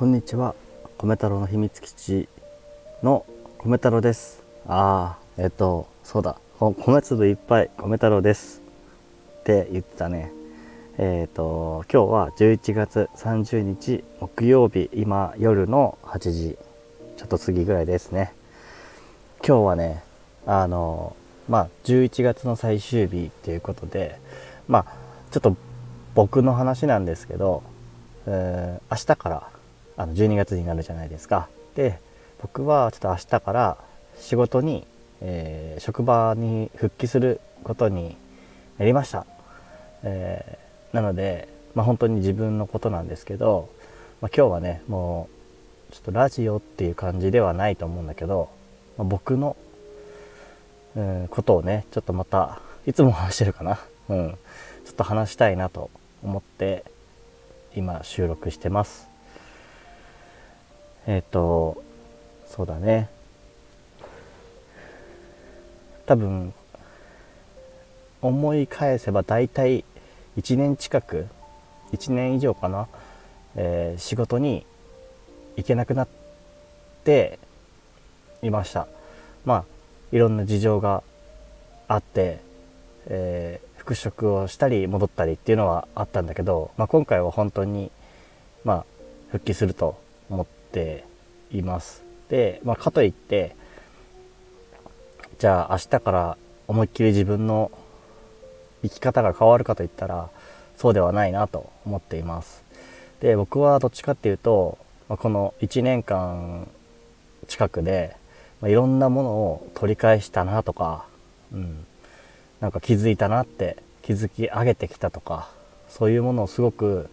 こんにちは。米太郎の秘密基地の米太郎です。ああえっとそうだ。米粒いっぱい米太郎ですって言ってたね。えっ、と今日は11月30日木曜日今夜の8時。ちょっと過ぎぐらいですね。今日はねあのまあ11月の最終日っていうことでまあちょっと僕の話なんですけど、えー、明日からあの12月になるじゃないですか。で僕はちょっと明日から仕事に、えー、職場に復帰することになりました、えー、なので、まあ、本当に自分のことなんですけど、まあ、今日はねもうちょっとラジオっていう感じではないと思うんだけど、まあ、僕の、うん、ことをねちょっとまたいつも話してるかな、うん、ちょっと話したいなと思って今収録してます。えっ、ー、とそうだね。多分思い返せば大体1年近く1年以上かな、えー、仕事に行けなくなっていました。まあいろんな事情があって、えー、復職をしたり戻ったりっていうのはあったんだけど、まあ、今回は本当に、まあ、復帰すると思ってています。で、まあ、かといってじゃあ明日から思いっきり自分の生き方が変わるかといったらそうではないなと思っています。で僕はどっちかっていうと、まあ、この1年間近くで、まあ、いろんなものを取り返したなとか、うん、なんか気づいたなって気づき上げてきたとかそういうものをすごく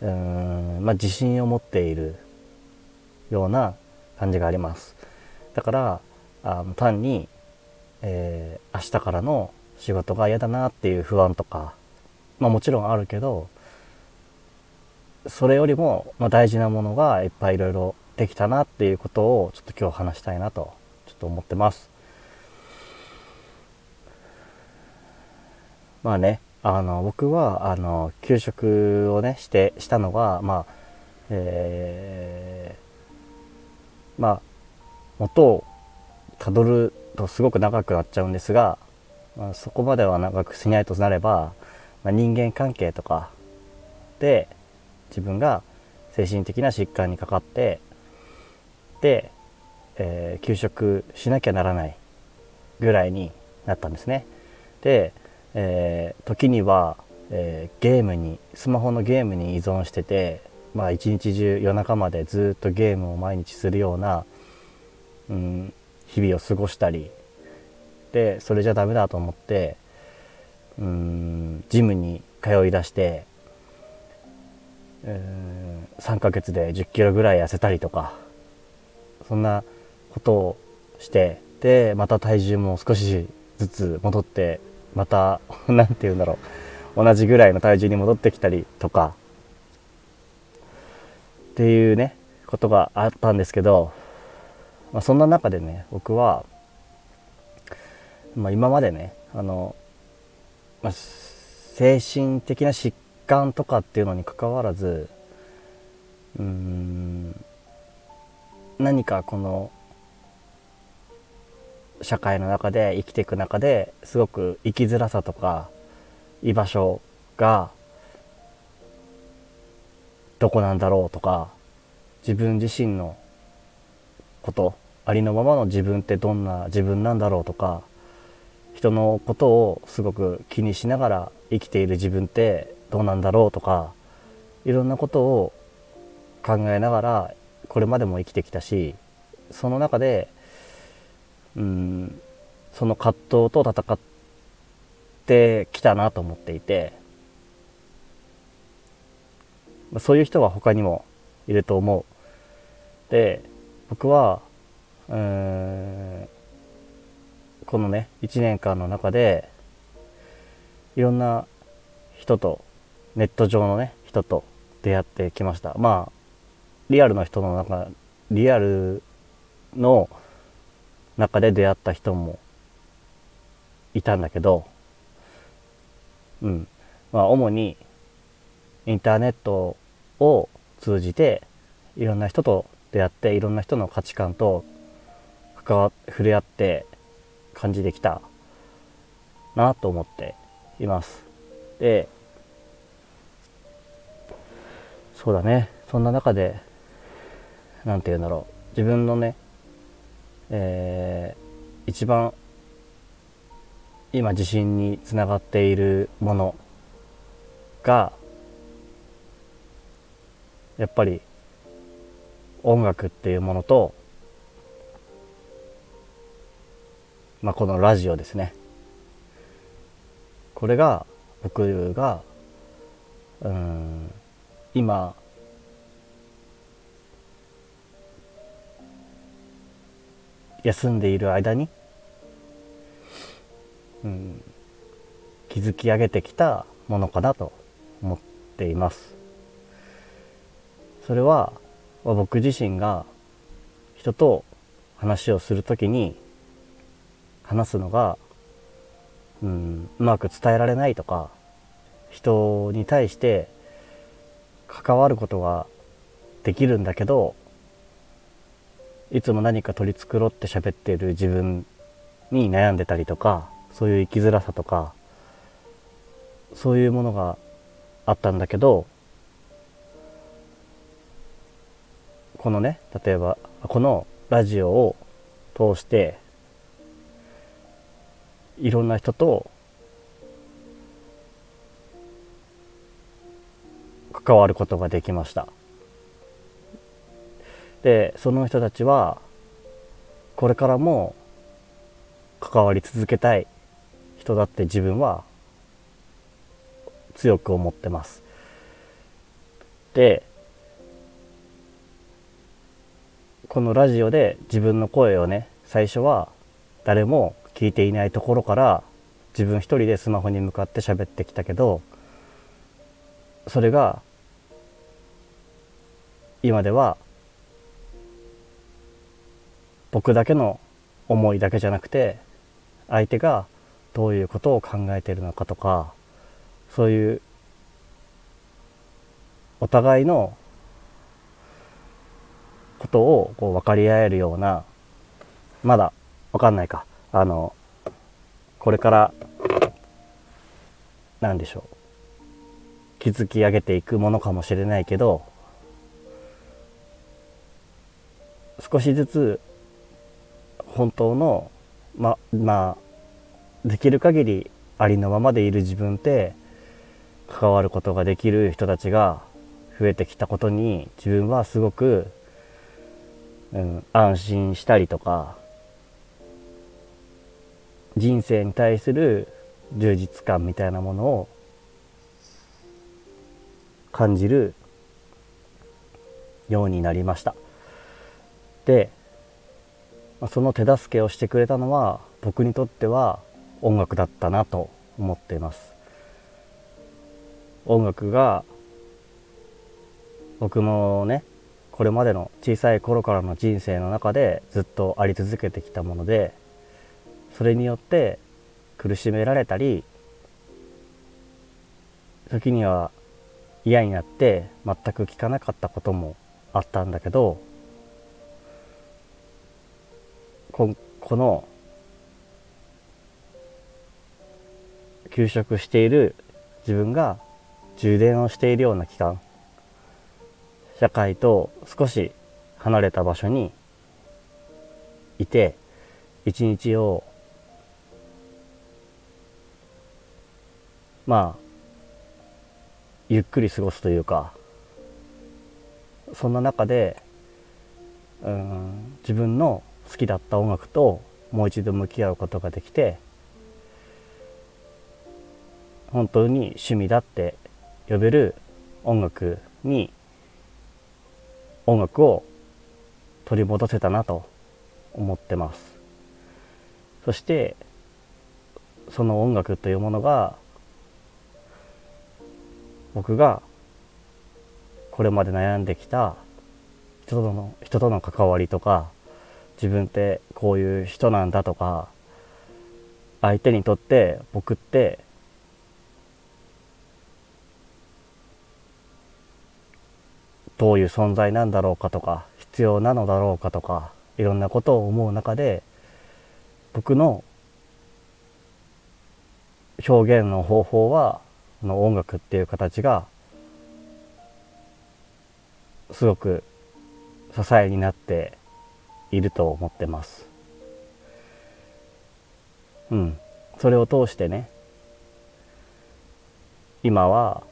うーん、まあ、自信を持っているような感じがあります。だからあ単に、えー、明日からの仕事が嫌だなっていう不安とか、まあ、もちろんあるけどそれよりも、まあ、大事なものがいっぱいいろいろできたなっていうことをちょっと今日話したいなとちょっと思ってます。まあねあの僕はあの給食をねしてしたのがまあえーまあ元をたどるとすごく長くなっちゃうんですが、まあ、そこまでは長くしないとなれば、まあ、人間関係とかで自分が精神的な疾患にかかってで、えー、休職しなきゃならないぐらいになったんですね。で、えー、時には、えー、ゲームにスマホのゲームに依存しててまあ一日中夜中までずっとゲームを毎日するような、うん、日々を過ごしたりでそれじゃダメだと思ってうんジムに通いだして、うん3ヶ月で1 0キロぐらい痩せたりとかそんなことをしてでまた体重も少しずつ戻ってまた 何て言うんだろう同じぐらいの体重に戻ってきたりとかっていうねことがあったんですけど、まあ、そんな中でね僕は、まあ、今までねあの、まあ、精神的な疾患とかっていうのにかかわらずうん何かこの社会の中で生きていく中ですごく生きづらさとか居場所がどこなんだろうとか自分自身のことありのままの自分ってどんな自分なんだろうとか人のことをすごく気にしながら生きている自分ってどうなんだろうとかいろんなことを考えながらこれまでも生きてきたしその中でうんその葛藤と戦ってきたなと思っていてそういう人は他にもいると思う。で僕はうんこのね1年間の中でいろんな人とネット上のね人と出会ってきましたまあリアルの人の中リアルの中で出会った人もいたんだけどうんまあ主にインターネットを通じて、いろんな人と出会っていろんな人の価値観と関わ触れ合って感じてきたなと思っています。でそうだね。そんな中で何て言うんだろう。自分のねえー、一番今自信につながっているものがやっぱり音楽っていうものと、まあ、このラジオですね。これが僕がうん今休んでいる間に、うん、築き上げてきたものかなと思っています。それは僕自身が人と話をする時に話すのが、うん、うまく伝えられないとか人に対して関わることができるんだけどいつも何か取り繕って喋っている自分に悩んでたりとかそういう生きづらさとかそういうものがあったんだけどこのね例えばこのラジオを通していろんな人と関わることができました。でその人たちはこれからも関わり続けたい人だって自分は強く思ってます。でこのラジオで自分の声をね最初は誰も聞いていないところから自分一人でスマホに向かって喋ってきたけどそれが今では僕だけの思いだけじゃなくて相手がどういうことを考えているのかとかそういうお互いのことをこう分かり合えるようなまだ分かんないか。あのこれから何でしょう。築き上げていくものかもしれないけど少しずつ本当のままあできる限りありのままでいる自分って関わることができる人たちが増えてきたことに自分はすごく、うん、安心したりとか人生に対する充実感みたいなものを感じるようになりました。でその手助けをしてくれたのは僕にとっては音楽だったなと思っています音楽が僕のねこれまでの小さい頃からの人生の中でずっとあり続けてきたものでそれによって苦しめられたり時には嫌になって全く聞かなかったこともあったんだけどここの休職している自分が充電をしているような期間社会と少し離れた場所にいて一日をまあゆっくり過ごすというかそんな中でうん自分の好きだった音楽ともう一度向き合うことができて本当に趣味だって呼べる音楽に音楽を取り戻せたなと思ってます。そしてその音楽というものが僕がこれまで悩んできた人との人との関わりとか自分ってこういう人なんだとか相手にとって僕ってどういう存在なんだろうかとか必要なのだろうかとかいろんなことを思う中で僕の表現の方法はの音楽っていう形がすごく支えになっていると思ってます。うん、それを通してね今は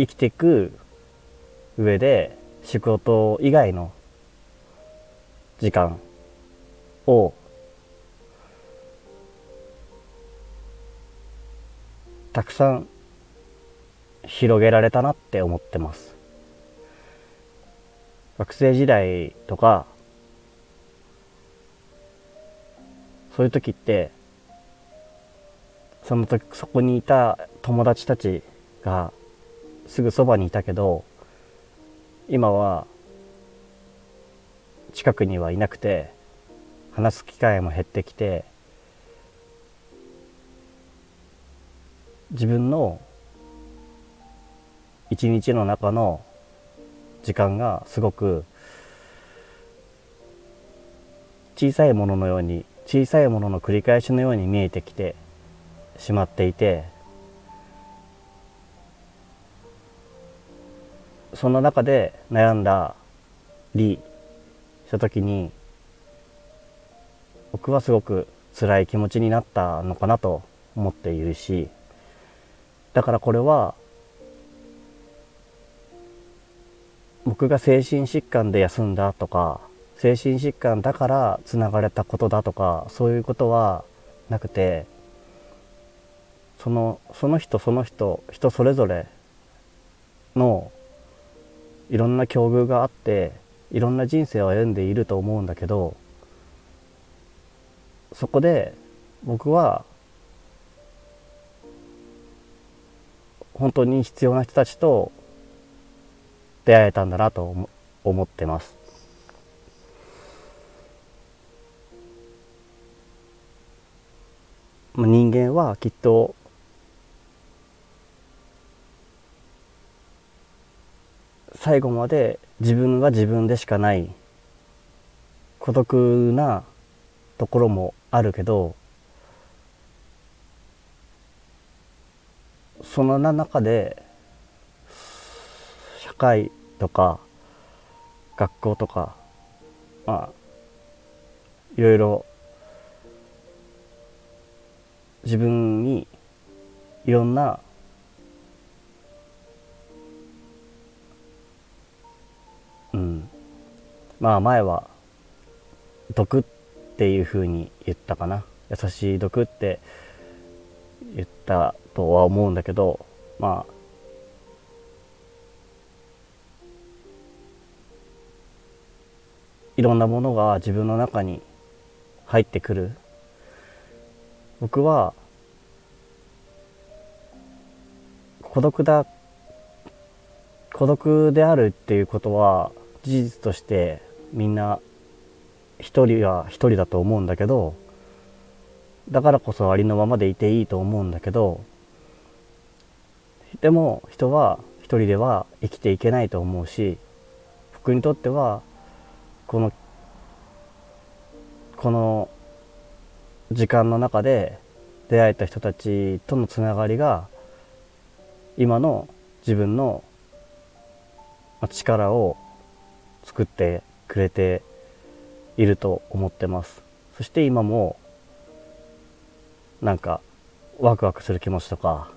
生きていく上で仕事以外の時間をたくさん広げられたなって思ってます。学生時代とかそういう時ってその時そこにいた友達たちがすぐそばにいたけど今は近くにはいなくて話す機会も減ってきて自分の一日の中の時間がすごく小さいもののように小さいものの繰り返しのように見えてきてしまっていてそんな中で悩んだりした時に僕はすごく辛い気持ちになったのかなと思っているしだからこれは僕が精神疾患で休んだとか精神疾患だからつながれたことだとかそういうことはなくてそのその人その人人それぞれのいろんな境遇があっていろんな人生を歩んでいると思うんだけどそこで僕は本当に必要な人たちと出会えたんだなと思ってます。人間はきっと最後まで自分は自分でしかない孤独なところもあるけどその中で社会とか学校とかまあいろいろ自分にいろんなまあ前は毒っていうふうに言ったかな。優しい毒って言ったとは思うんだけどまあいろんなものが自分の中に入ってくる。僕は孤独だ孤独であるっていうことは事実としてみんな一人は一人だと思うんだけどだからこそありのままでいていいと思うんだけどでも人は一人では生きていけないと思うし僕にとってはこのこの時間の中で出会えた人たちとのつながりが今の自分の力を作ってくれていると思ってます。そして今もなんかワクワクする気持ちとか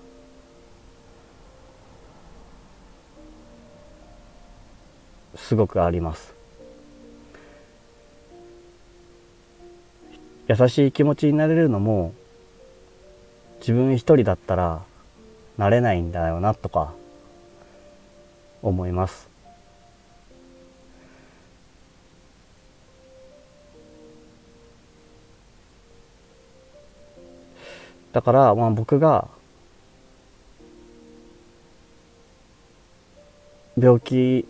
すごくあります。優しい気持ちになれるのも自分一人だったらなれないんだよなとか思います。だからまあ僕が病気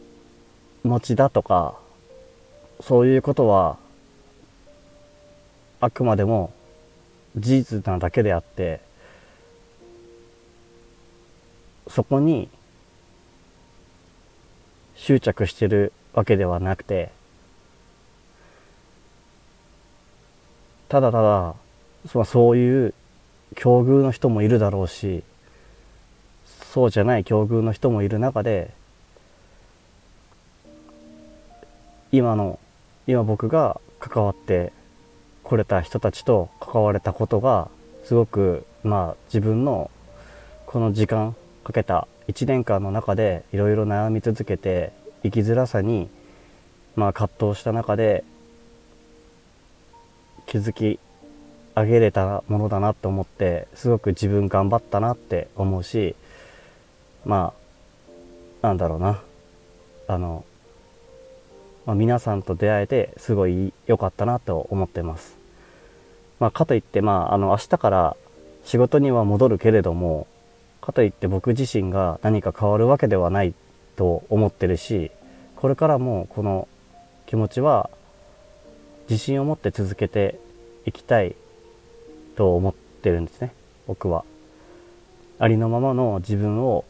持ちだとかそういうことはあくまでも事実なだけであってそこに執着してるわけではなくてただただそういう境遇の人もいるだろうしそうじゃない境遇の人もいる中で今の今僕が関わってこれた人たちと関われたことがすごくまあ自分のこの時間かけた1年間の中でいろいろ悩み続けて生きづらさにまあ葛藤した中で気づき上げれたものだなと思ってすごく自分頑張ったなって思うしまあなんだろうなあの、まあ、皆さんと出会えてすごい良かったなと思ってます。まあ、かといってまああの明日から仕事には戻るけれどもかといって僕自身が何か変わるわけではないと思ってるしこれからもこの気持ちは自信を持って続けていきたいと思ってるんですね僕は。ありのままの自分を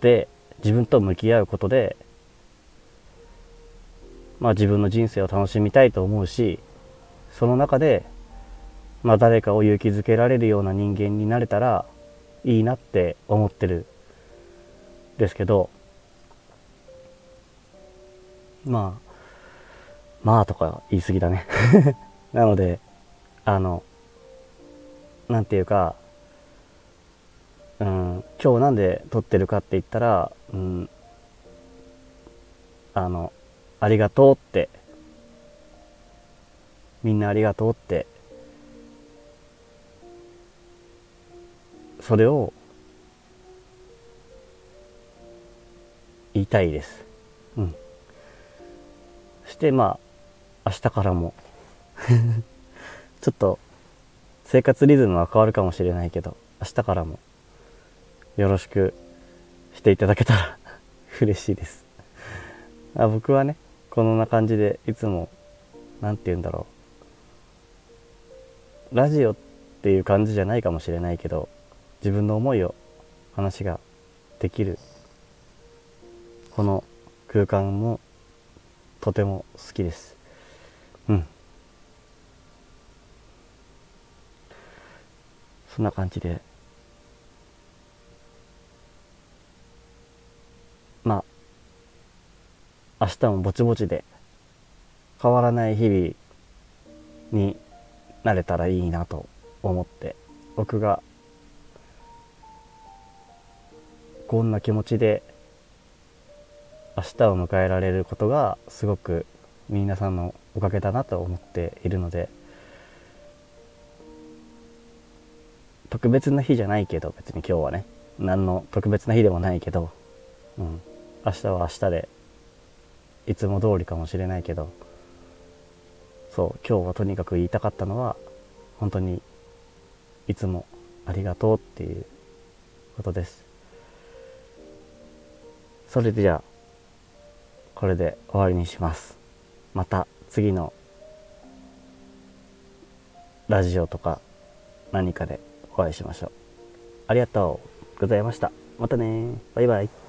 で自分と向き合うことでまあ自分の人生を楽しみたいと思うしその中でまあ誰かを勇気づけられるような人間になれたらいいなって思ってるですけどまあまあとか言い過ぎだね なのであのなんていうか、うん、今日なんで撮ってるかって言ったら、うん、あの、ありがとうって、みんなありがとうって、それを言いたいです。うん。そしてまあ、明日からも ちょっと生活リズムは変わるかもしれないけど明日からもよろしくしていただけたら 嬉しいです。あ僕はねこんな感じでいつも何て言うんだろう。ラジオっていう感じじゃないかもしれないけど自分の思いを話ができるこの空間もとても好きです。うん。そんな感じで。まあ明日もぼちぼちで変わらない日々になれたらいいなと思って僕がこんな気持ちで明日を迎えられることがすごく皆さんのおかげだなと思っているので特別な日じゃないけど別に今日はね何の特別な日でもないけど、うん、明日は明日でいつも通りかもしれないけどそう今日はとにかく言いたかったのは本当にいつもありがとうっていうことです。それでじゃあこれで終わりにします。また次のラジオとか何かでお会いしましょう。ありがとうございました。またねバイバイ。